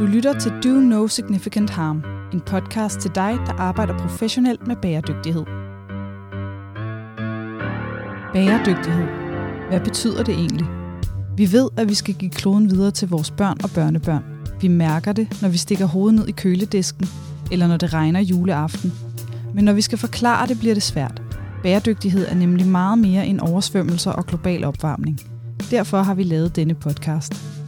Du lytter til Do No Significant Harm, en podcast til dig, der arbejder professionelt med bæredygtighed. Bæredygtighed. Hvad betyder det egentlig? Vi ved, at vi skal give kloden videre til vores børn og børnebørn. Vi mærker det, når vi stikker hovedet ned i køledisken, eller når det regner juleaften. Men når vi skal forklare det, bliver det svært. Bæredygtighed er nemlig meget mere end oversvømmelser og global opvarmning. Derfor har vi lavet denne podcast.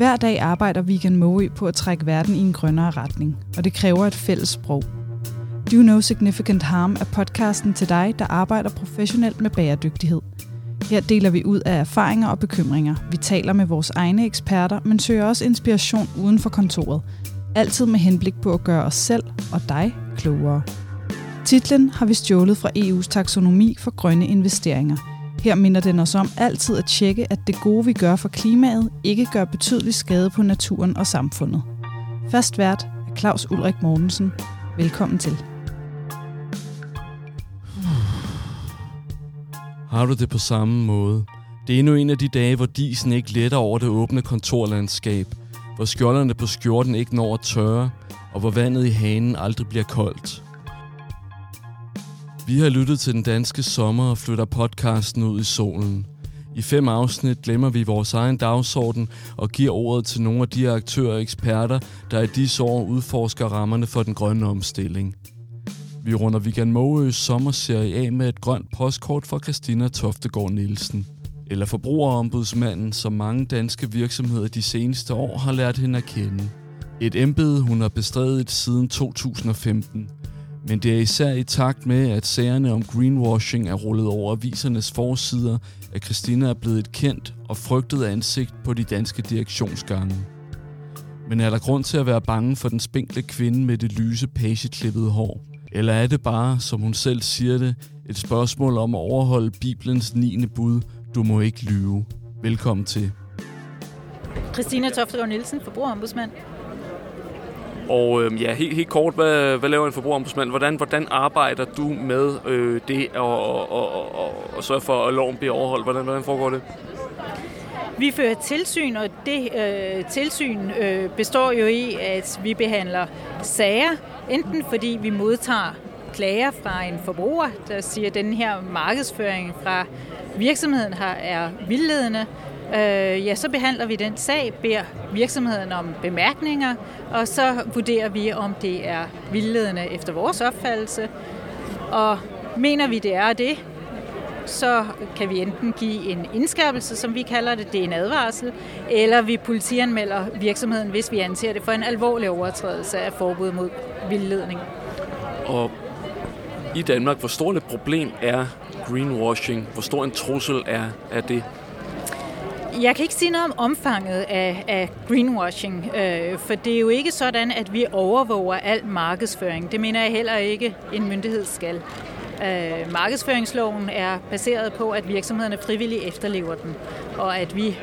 Hver dag arbejder Vegan Moe på at trække verden i en grønnere retning, og det kræver et fælles sprog. Do No Significant Harm er podcasten til dig, der arbejder professionelt med bæredygtighed. Her deler vi ud af erfaringer og bekymringer. Vi taler med vores egne eksperter, men søger også inspiration uden for kontoret. Altid med henblik på at gøre os selv og dig klogere. Titlen har vi stjålet fra EU's taksonomi for grønne investeringer – her minder den os om altid at tjekke, at det gode, vi gør for klimaet, ikke gør betydelig skade på naturen og samfundet. Fast vært er Claus Ulrik Mortensen. Velkommen til. Har du det på samme måde? Det er endnu en af de dage, hvor disen ikke letter over det åbne kontorlandskab, hvor skjolderne på skjorten ikke når at tørre, og hvor vandet i hanen aldrig bliver koldt. Vi har lyttet til den danske sommer og flytter podcasten ud i solen. I fem afsnit glemmer vi vores egen dagsorden og giver ordet til nogle af de aktører og eksperter, der i disse år udforsker rammerne for den grønne omstilling. Vi runder Vigan Måøs sommerserie af med et grønt postkort fra Christina Toftegård Nielsen. Eller forbrugerombudsmanden, som mange danske virksomheder de seneste år har lært hende at kende. Et embede, hun har bestredet siden 2015 – men det er især i takt med, at sagerne om greenwashing er rullet over avisernes forsider, at Christina er blevet et kendt og frygtet ansigt på de danske direktionsgange. Men er der grund til at være bange for den spinkle kvinde med det lyse pageklippede hår? Eller er det bare, som hun selv siger det, et spørgsmål om at overholde Bibelens 9. bud, du må ikke lyve? Velkommen til. Christina Toftegård Nielsen, forbrugerombudsmand. Og øh, ja, helt, helt kort, hvad, hvad laver en forbrugerombudsmand? Hvordan, hvordan arbejder du med øh, det og, og, og, og, og sørge for, at loven bliver overholdt? Hvordan, hvordan foregår det? Vi fører tilsyn, og det øh, tilsyn øh, består jo i, at vi behandler sager, enten fordi vi modtager klager fra en forbruger, der siger, at den her markedsføring fra virksomheden her er vildledende, øh, ja, så behandler vi den sag, beder virksomheden om bemærkninger, og så vurderer vi, om det er vildledende efter vores opfattelse. Og mener vi, det er det, så kan vi enten give en indskærpelse, som vi kalder det, det er en advarsel, eller vi politianmelder virksomheden, hvis vi anser det for en alvorlig overtrædelse af forbud mod vildledning. Og i Danmark, hvor stort et problem er greenwashing? Hvor stor en trussel er, er det? Jeg kan ikke sige noget om omfanget af, af greenwashing, øh, for det er jo ikke sådan, at vi overvåger al markedsføring. Det mener jeg heller ikke, en myndighed skal. Øh, markedsføringsloven er baseret på, at virksomhederne frivilligt efterlever den, og at vi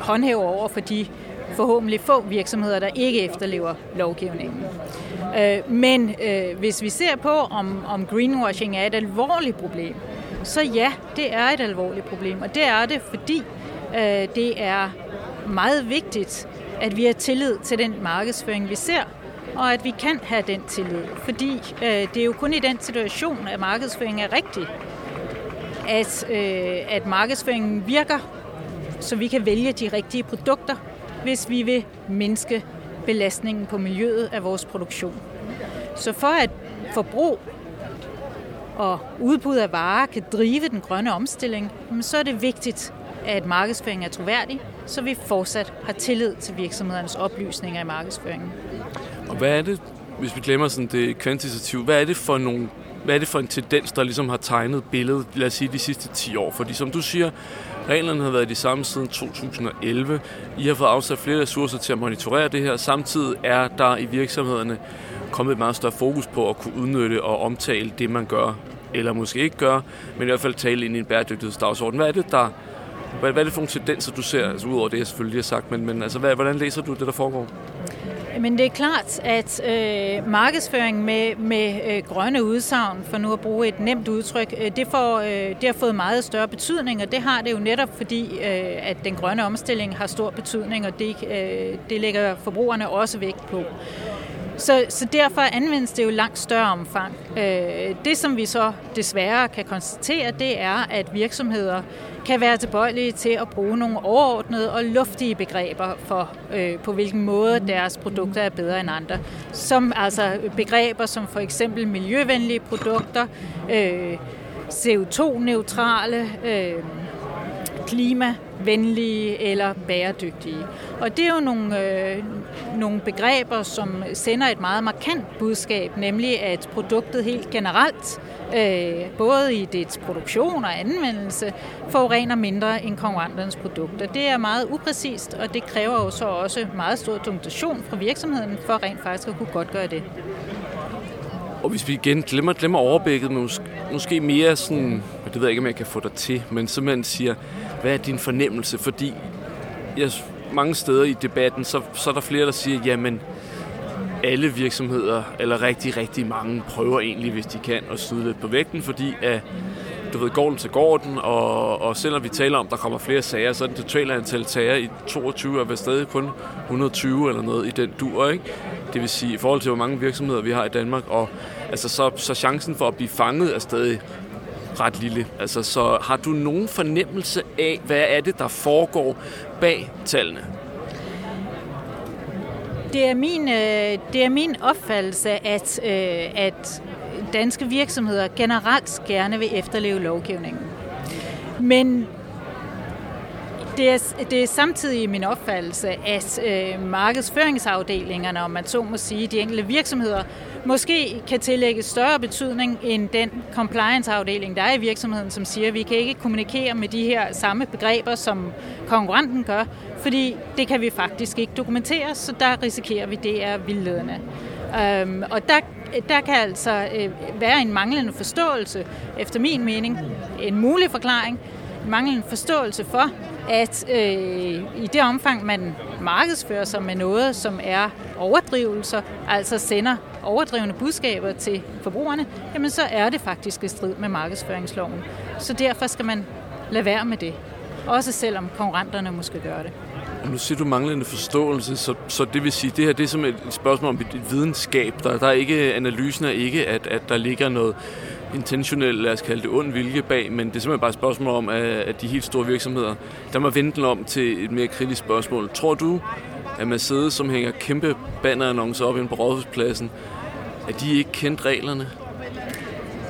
håndhæver over for de forhåbentlig få virksomheder, der ikke efterlever lovgivningen. Øh, men øh, hvis vi ser på, om, om greenwashing er et alvorligt problem, så ja, det er et alvorligt problem, og det er det, fordi Øh, det er meget vigtigt, at vi har tillid til den markedsføring, vi ser, og at vi kan have den tillid. Fordi øh, det er jo kun i den situation, at markedsføringen er rigtig, at, øh, at markedsføringen virker, så vi kan vælge de rigtige produkter, hvis vi vil mindske belastningen på miljøet af vores produktion. Så for at forbrug og udbud af varer kan drive den grønne omstilling, så er det vigtigt, at markedsføringen er troværdig, så vi fortsat har tillid til virksomhedernes oplysninger i markedsføringen. Og hvad er det, hvis vi glemmer sådan det kvantitative, hvad er det for nogle hvad er det for en tendens, der ligesom har tegnet billedet, lad os sige, de sidste 10 år? Fordi som du siger, reglerne har været de samme siden 2011. I har fået afsat flere ressourcer til at monitorere det her. Samtidig er der i virksomhederne kommet et meget større fokus på at kunne udnytte og omtale det, man gør, eller måske ikke gør, men i hvert fald tale ind i en bæredygtighedsdagsorden. Hvad er det, der hvad, hvad er det for nogle tendenser, du ser, altså udover det, jeg selvfølgelig har sagt, men, men altså, hvad, hvordan læser du det, der foregår? Men det er klart, at øh, markedsføring med, med øh, grønne udsagn, for nu at bruge et nemt udtryk, øh, det, får, øh, det har fået meget større betydning, og det har det jo netop fordi, øh, at den grønne omstilling har stor betydning, og det, øh, det lægger forbrugerne også vægt på. Så, så derfor anvendes det jo langt større omfang. Øh, det, som vi så desværre kan konstatere, det er, at virksomheder kan være tilbøjelige til at bruge nogle overordnede og luftige begreber for, øh, på hvilken måde deres produkter er bedre end andre. Som altså begreber som for eksempel miljøvenlige produkter, øh, CO2-neutrale, øh, venlige eller bæredygtige. Og det er jo nogle, øh, nogle begreber, som sender et meget markant budskab, nemlig at produktet helt generelt, øh, både i dets produktion og anvendelse, forurener mindre end konkurrenternes produkter. Det er meget upræcist, og det kræver jo så også meget stor dokumentation fra virksomheden for rent faktisk at kunne godt gøre det. Og hvis vi igen glemmer, glemmer overblikket, måske, måske mere sådan, det ved jeg ikke, om jeg kan få dig til, men simpelthen siger, hvad er din fornemmelse? Fordi jeg, mange steder i debatten, så, så er der flere, der siger, jamen, alle virksomheder, eller rigtig, rigtig mange, prøver egentlig, hvis de kan, at snyde lidt på vægten, fordi at, du ved, gården til gården, og, og selvom vi taler om, at der kommer flere sager, så er det totale antal sager i 22 er stadig kun 120 eller noget i den dur, ikke? Det vil sige, i forhold til, hvor mange virksomheder vi har i Danmark, og altså, så, så chancen for at blive fanget er stadig ret lille. Altså, så har du nogen fornemmelse af, hvad er det, der foregår bag tallene? Det er min, øh, det er min opfattelse, at, øh, at danske virksomheder generelt gerne vil efterleve lovgivningen. Men det er, det er samtidig min opfattelse, at øh, markedsføringsafdelingerne, om man så må sige, de enkelte virksomheder, måske kan tillægge større betydning end den compliance-afdeling, der er i virksomheden, som siger, at vi kan ikke kommunikere med de her samme begreber, som konkurrenten gør, fordi det kan vi faktisk ikke dokumentere, så der risikerer vi, det er vildledende. Øhm, og der, der kan altså øh, være en manglende forståelse, efter min mening, en mulig forklaring, manglende forståelse for, at øh, i det omfang, man markedsfører sig med noget, som er overdrivelser, altså sender overdrivende budskaber til forbrugerne, jamen så er det faktisk i strid med markedsføringsloven. Så derfor skal man lade være med det. Også selvom konkurrenterne måske gør det. Nu siger du manglende forståelse, så, så det vil sige, det her det er som et spørgsmål om et videnskab. Der, der er ikke, analysen er ikke, at, at der ligger noget intentionel, lad os kalde det ond vilje bag, men det er simpelthen bare et spørgsmål om, at de helt store virksomheder, der må vente om til et mere kritisk spørgsmål. Tror du, at Mercedes, som hænger kæmpe bannerannoncer op ind på rådhuspladsen, at de ikke kendt reglerne?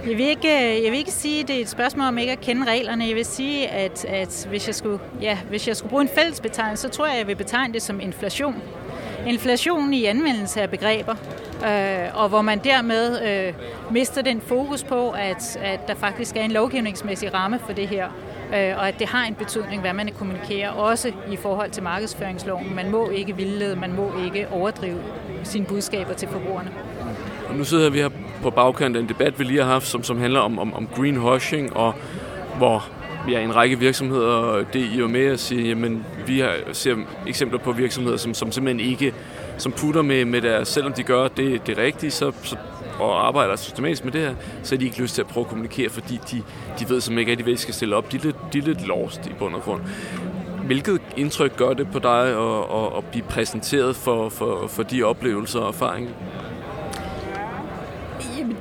Jeg vil, ikke, øh, jeg vil ikke sige, at det er et spørgsmål om ikke at kende reglerne. Jeg vil sige, at, at hvis, jeg skulle, ja, hvis jeg skulle bruge en fælles betegnelse, så tror jeg, at jeg vil betegne det som inflation. Inflation i anvendelse af begreber, øh, og hvor man dermed øh, mister den fokus på, at, at der faktisk er en lovgivningsmæssig ramme for det her, øh, og at det har en betydning, hvad man kommunikerer, også i forhold til markedsføringsloven. Man må ikke vildlede, man må ikke overdrive sine budskaber til forbrugerne. Og nu sidder vi her på bagkant af en debat, vi lige har haft, som, som handler om, om, om greenwashing, og hvor ja, en række virksomheder, det I og med at sige, jamen vi har, ser eksempler på virksomheder, som, som simpelthen ikke som putter med, med deres, selvom de gør det, det rigtige, så, så, og arbejder systematisk med det her, så har de ikke lyst til at prøve at kommunikere, fordi de, de ved som ikke, at de skal stille op. De er, lidt, de er lidt lost i bund og grund. Hvilket indtryk gør det på dig at, at, at blive præsenteret for, for, for de oplevelser og erfaringer?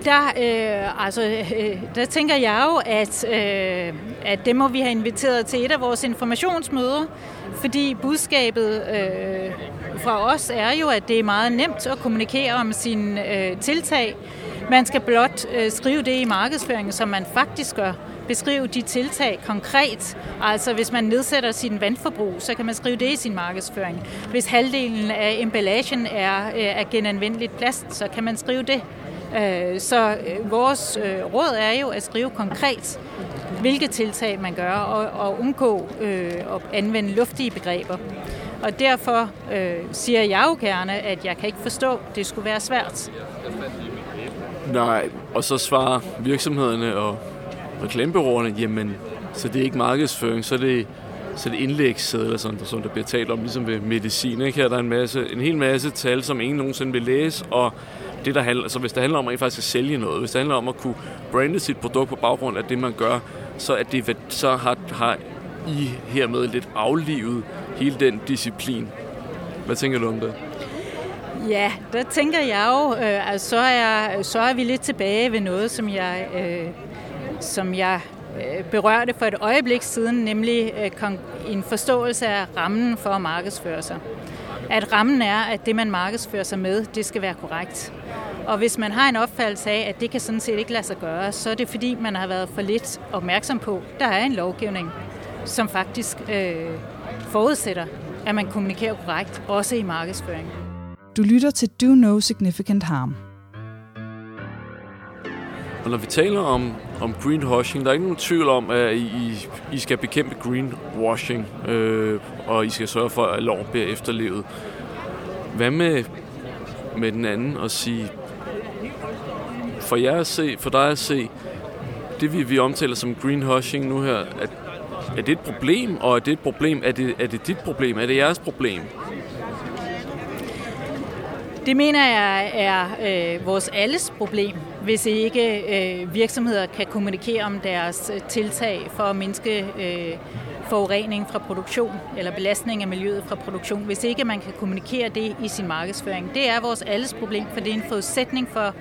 Der, øh, altså, øh, der tænker jeg jo, at, øh, at det må vi have inviteret til et af vores informationsmøder, fordi budskabet øh, fra os er jo, at det er meget nemt at kommunikere om sine øh, tiltag. Man skal blot øh, skrive det i markedsføringen, som man faktisk gør. Beskrive de tiltag konkret. Altså hvis man nedsætter sin vandforbrug, så kan man skrive det i sin markedsføring. Hvis halvdelen af emballagen er, øh, er genanvendeligt plast, så kan man skrive det. Øh, så øh, vores øh, råd er jo at skrive konkret, hvilke tiltag man gør, og, og undgå øh, at anvende luftige begreber. Og derfor øh, siger jeg jo gerne, at jeg kan ikke forstå, at det skulle være svært. Nej, og så svarer virksomhederne og reklamebyråerne, jamen, så det er ikke markedsføring, så er det så det indlægssedler, sådan, der, som der bliver talt om, ligesom ved medicin. Ikke? Her er der en, masse, en hel masse tal, som ingen nogensinde vil læse, og det, der handler, altså, hvis det handler om at faktisk at sælge noget, hvis det handler om at kunne brande sit produkt på baggrund af det, man gør, så, er det, så har, har i hermed lidt aflivet hele den disciplin. Hvad tænker du om det? Ja, der tænker jeg jo, øh, at så er, så er vi lidt tilbage ved noget, som jeg, øh, som jeg øh, berørte for et øjeblik siden, nemlig øh, en forståelse af rammen for at markedsføre sig. At rammen er, at det man markedsfører sig med, det skal være korrekt. Og hvis man har en opfattelse af, at det kan sådan set ikke lade sig gøre, så er det fordi, man har været for lidt opmærksom på, der er en lovgivning, som faktisk øh, forudsætter, at man kommunikerer korrekt, også i markedsføring. Du lytter til Do No Significant Harm. Og når vi taler om, om greenwashing, der er ikke nogen tvivl om, at I, I skal bekæmpe greenwashing, øh, og I skal sørge for, at loven bliver efterlevet. Hvad med, med den anden at sige, for jer at se, for dig at se, det vi, vi omtaler som greenwashing nu her, at, er det et problem, og er det et problem, er det, er det dit problem, er det jeres problem? Det mener jeg er øh, vores alles problem, hvis ikke øh, virksomheder kan kommunikere om deres øh, tiltag for at mindske øh, forurening fra produktion eller belastning af miljøet fra produktion, hvis ikke man kan kommunikere det i sin markedsføring. Det er vores alles problem, for det er en forudsætning for,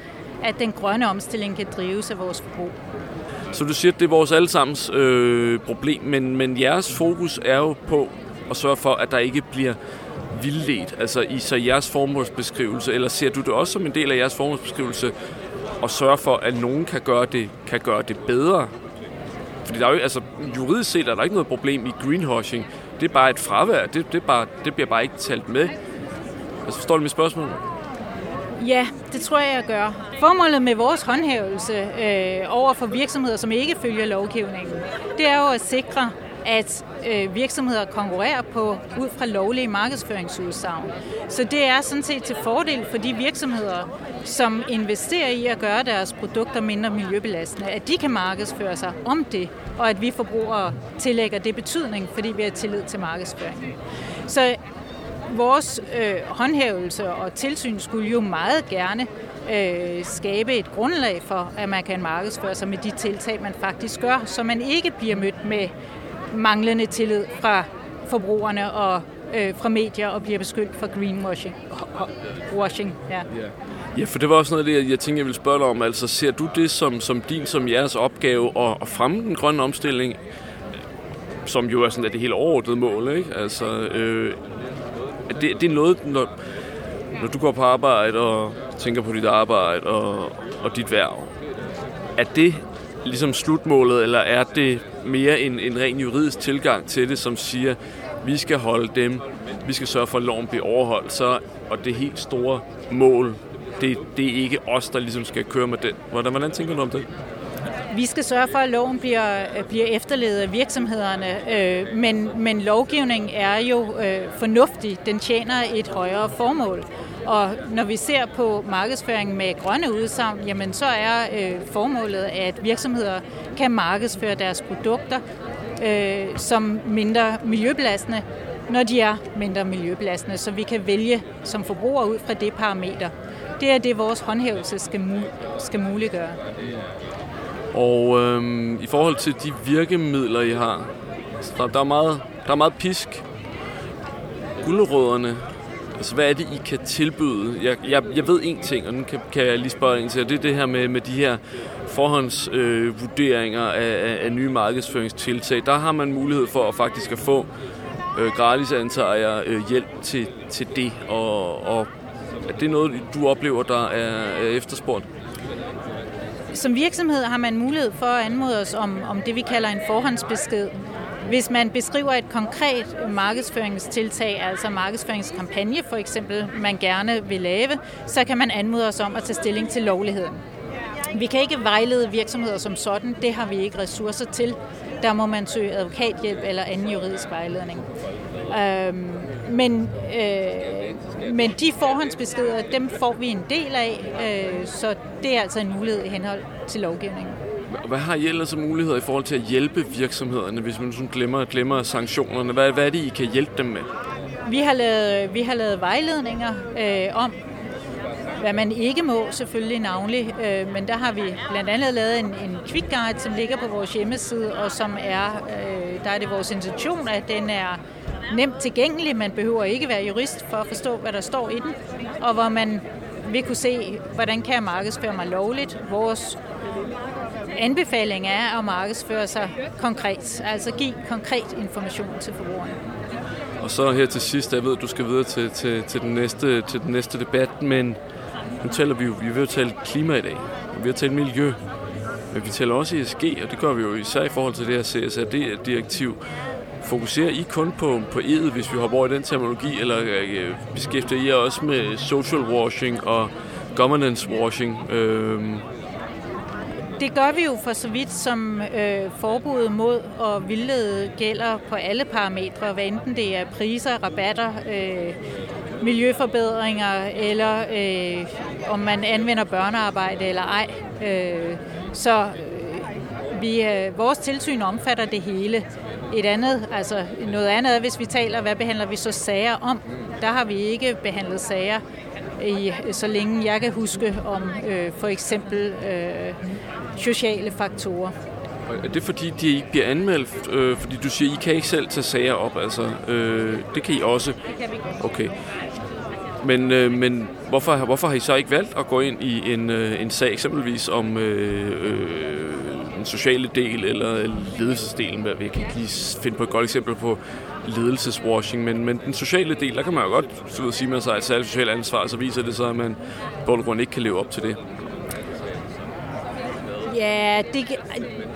at den grønne omstilling kan drives af vores forbrug. Så du siger, at det er vores allesammens øh, problem, men, men jeres fokus er jo på at sørge for, at der ikke bliver vildledt, altså i så jeres formålsbeskrivelse, eller ser du det også som en del af jeres formålsbeskrivelse at sørge for, at nogen kan gøre det, kan gøre det bedre? Fordi der er jo, altså, juridisk set er der ikke noget problem i greenwashing. Det er bare et fravær. Det, det, er bare, det bliver bare ikke talt med. Altså, forstår du mit spørgsmål? Ja, det tror jeg, jeg gør. Formålet med vores håndhævelse øh, over for virksomheder, som ikke følger lovgivningen, det er jo at sikre, at øh, virksomheder konkurrerer på ud fra lovlige markedsføringsudsagn. Så det er sådan set til fordel for de virksomheder, som investerer i at gøre deres produkter mindre miljøbelastende, at de kan markedsføre sig om det, og at vi forbrugere tillægger det betydning, fordi vi har tillid til markedsføringen. Så vores øh, håndhævelse og tilsyn skulle jo meget gerne øh, skabe et grundlag for, at man kan markedsføre sig med de tiltag, man faktisk gør, så man ikke bliver mødt med manglende tillid fra forbrugerne og øh, fra medier og bliver beskyldt for greenwashing. Washing, ja. Yeah. Ja, for det var også noget af det, jeg tænkte, jeg ville spørge dig om. Altså, ser du det som, som din, som jeres opgave at, at fremme den grønne omstilling, som jo er sådan er det helt overordnede mål, ikke? Altså, øh, er det, det er noget, når, når du går på arbejde og tænker på dit arbejde og, og dit værv, er det ligesom slutmålet, eller er det mere en, en ren juridisk tilgang til det, som siger, vi skal holde dem, vi skal sørge for, at loven bliver overholdt, så, og det helt store mål, det, det er ikke os, der ligesom skal køre med det. Hvordan, hvordan tænker du om det? Vi skal sørge for, at loven bliver, øh, bliver efterlevet af virksomhederne, øh, men, men lovgivningen er jo øh, fornuftig. Den tjener et højere formål. Og når vi ser på markedsføring med grønne udsagn, jamen så er øh, formålet, at virksomheder kan markedsføre deres produkter øh, som mindre miljøbelastende, når de er mindre miljøbelastende, så vi kan vælge som forbrugere ud fra det parameter. Det er det, vores håndhævelse skal, mul- skal muliggøre. Og øhm, i forhold til de virkemidler, I har, der, der, er, meget, der er meget pisk. Guldrødderne, altså hvad er det, I kan tilbyde? Jeg, jeg, jeg ved én ting, og den kan, kan jeg lige spørge ind til, og det er det her med, med de her forhåndsvurderinger øh, af, af, af nye markedsføringstiltag. Der har man mulighed for at faktisk at få øh, gratis, antager jeg, øh, hjælp til, til det, og, og er det noget, du oplever, der er, er efterspurgt? Som virksomhed har man mulighed for at anmode os om, om det, vi kalder en forhåndsbesked. Hvis man beskriver et konkret markedsføringstiltag, altså markedsføringskampagne for eksempel, man gerne vil lave, så kan man anmode os om at tage stilling til lovligheden. Vi kan ikke vejlede virksomheder som sådan, det har vi ikke ressourcer til. Der må man søge advokathjælp eller anden juridisk vejledning. Øhm, men, øh, men de forhåndsbeskeder, dem får vi en del af, øh, så det er altså en mulighed i henhold til lovgivningen. Hvad har I ellers muligheder i forhold til at hjælpe virksomhederne, hvis man sådan glemmer, glemmer sanktionerne? Hvad, hvad er det, I kan hjælpe dem med? Vi har lavet, vi har lavet vejledninger øh, om, hvad man ikke må, selvfølgelig navnlig, øh, men der har vi blandt andet lavet en, en quick guide, som ligger på vores hjemmeside, og som er, øh, der er det vores intention, at den er nemt tilgængelig. Man behøver ikke være jurist for at forstå, hvad der står i den, og hvor man vi kunne se, hvordan kan jeg markedsføre mig lovligt. Vores anbefaling er at markedsføre sig konkret, altså give konkret information til forbrugerne. Og så her til sidst, jeg ved, at du skal videre til, til, til, den, næste, til den næste debat, men nu taler vi jo, vi vil tale klima i dag, og vi har talt miljø, men vi taler også ESG, og det gør vi jo især i forhold til det her CSRD-direktiv. Fokuserer I kun på, på edet, hvis vi hopper over i den terminologi, eller øh, beskæftiger I jer også med social washing og governance washing? Øh, det gør vi jo for så vidt, som øh, forbuddet mod og vildlede gælder på alle parametre, hvad enten det er priser, rabatter, øh, miljøforbedringer, eller øh, om man anvender børnearbejde eller ej. Øh, så øh, vi, øh, vores tilsyn omfatter det hele. Et andet, altså noget andet er, hvis vi taler, hvad behandler vi så sager om? Der har vi ikke behandlet sager i, så længe jeg kan huske om øh, for eksempel øh, sociale faktorer. Er det fordi, de ikke bliver anmeldt? Øh, fordi du siger, I kan ikke selv tage sager op, altså. Øh, det kan I også? Det kan vi Okay. Men, øh, men hvorfor, hvorfor har I så ikke valgt at gå ind i en, øh, en sag eksempelvis om øh, øh, den sociale del eller ledelsesdelen? Vi kan ikke lige finde på et godt eksempel på ledelseswashing, men, men den sociale del, der kan man jo godt så sige, med sig et særligt socialt ansvar, så viser det så, at man på grund ikke kan leve op til det. Ja, det,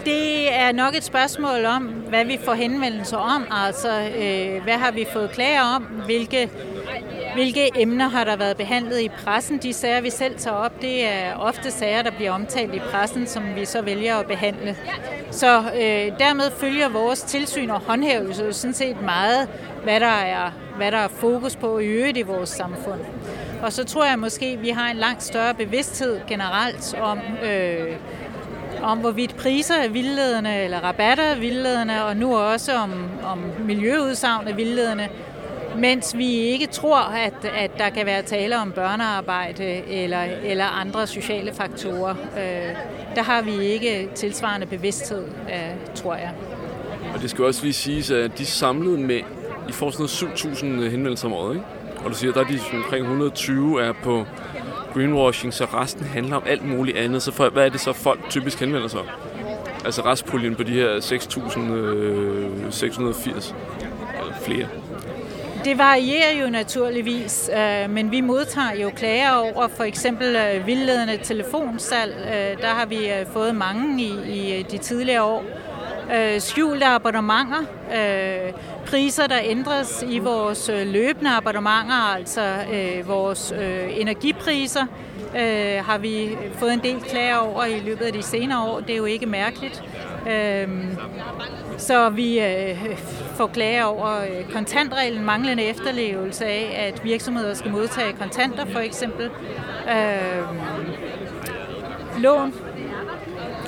det er nok et spørgsmål om, hvad vi får henvendelser om. Altså, øh, hvad har vi fået klager om? Hvilke, hvilke emner har der været behandlet i pressen? De sager, vi selv tager op, det er ofte sager, der bliver omtalt i pressen, som vi så vælger at behandle. Så øh, dermed følger vores tilsyn og håndhævelse sådan set meget, hvad der er, hvad der er fokus på i øvrigt i vores samfund. Og så tror jeg måske, at vi har en langt større bevidsthed generelt om, øh, om hvorvidt priser er vildledende, eller rabatter er vildledende, og nu også om, om miljøudsagn er vildledende, mens vi ikke tror, at, at der kan være tale om børnearbejde eller, eller andre sociale faktorer. Øh, der har vi ikke tilsvarende bevidsthed, øh, tror jeg. Og det skal også lige siges, at de samlede med, I får sådan noget 7.000 øh, henvendelser om året, ikke? Og du siger, at der er de omkring 120 er på greenwashing, så resten handler om alt muligt andet. Så for, hvad er det så folk typisk henvender sig om? Altså restpuljen på de her 6.680 øh, eller flere. Det varierer jo naturligvis, øh, men vi modtager jo klager over for eksempel øh, vildledende telefonsalg. Øh, der har vi fået mange i, i de tidligere år. Skjulte abonnementer, priser, der ændres i vores løbende abonnementer, altså vores energipriser, har vi fået en del klager over i løbet af de senere år. Det er jo ikke mærkeligt. Øhm, så vi øh, får klager over øh, kontantreglen, manglende efterlevelse af, at virksomheder skal modtage kontanter for eksempel. Øh, lån,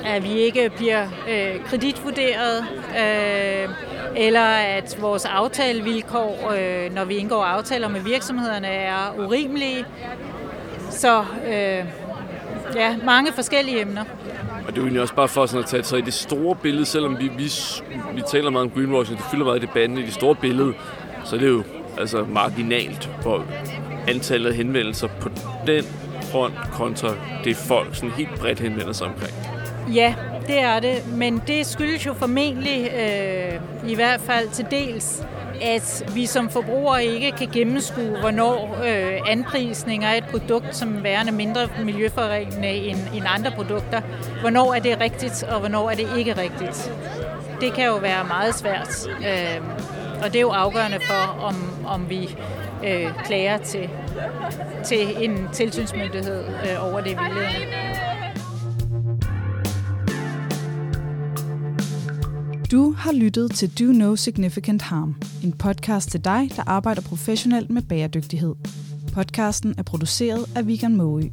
at vi ikke bliver øh, kreditvurderet, øh, eller at vores aftalevilkår, øh, når vi indgår aftaler med virksomhederne, er urimelige. Så øh, ja, mange forskellige emner. Og det er jo egentlig også bare for sådan at tage så i det store billede, selvom vi, vi, vi taler meget om greenwashing, det fylder meget i debatten, i det store billede, så det er det jo altså marginalt for antallet af henvendelser på den front kontra det folk sådan helt bredt henvender sig omkring. Ja, det er det, men det skyldes jo formentlig øh, i hvert fald til dels, at vi som forbrugere ikke kan gennemskue, hvornår øh, anprisninger af et produkt som værende mindre miljøforringende end, end andre produkter, hvornår er det rigtigt, og hvornår er det ikke rigtigt. Det kan jo være meget svært, øh, og det er jo afgørende for, om, om vi øh, klager til, til en tilsynsmyndighed øh, over det vildledende. Du har lyttet til Do No Significant Harm, en podcast til dig, der arbejder professionelt med bæredygtighed. Podcasten er produceret af Vegan Moe.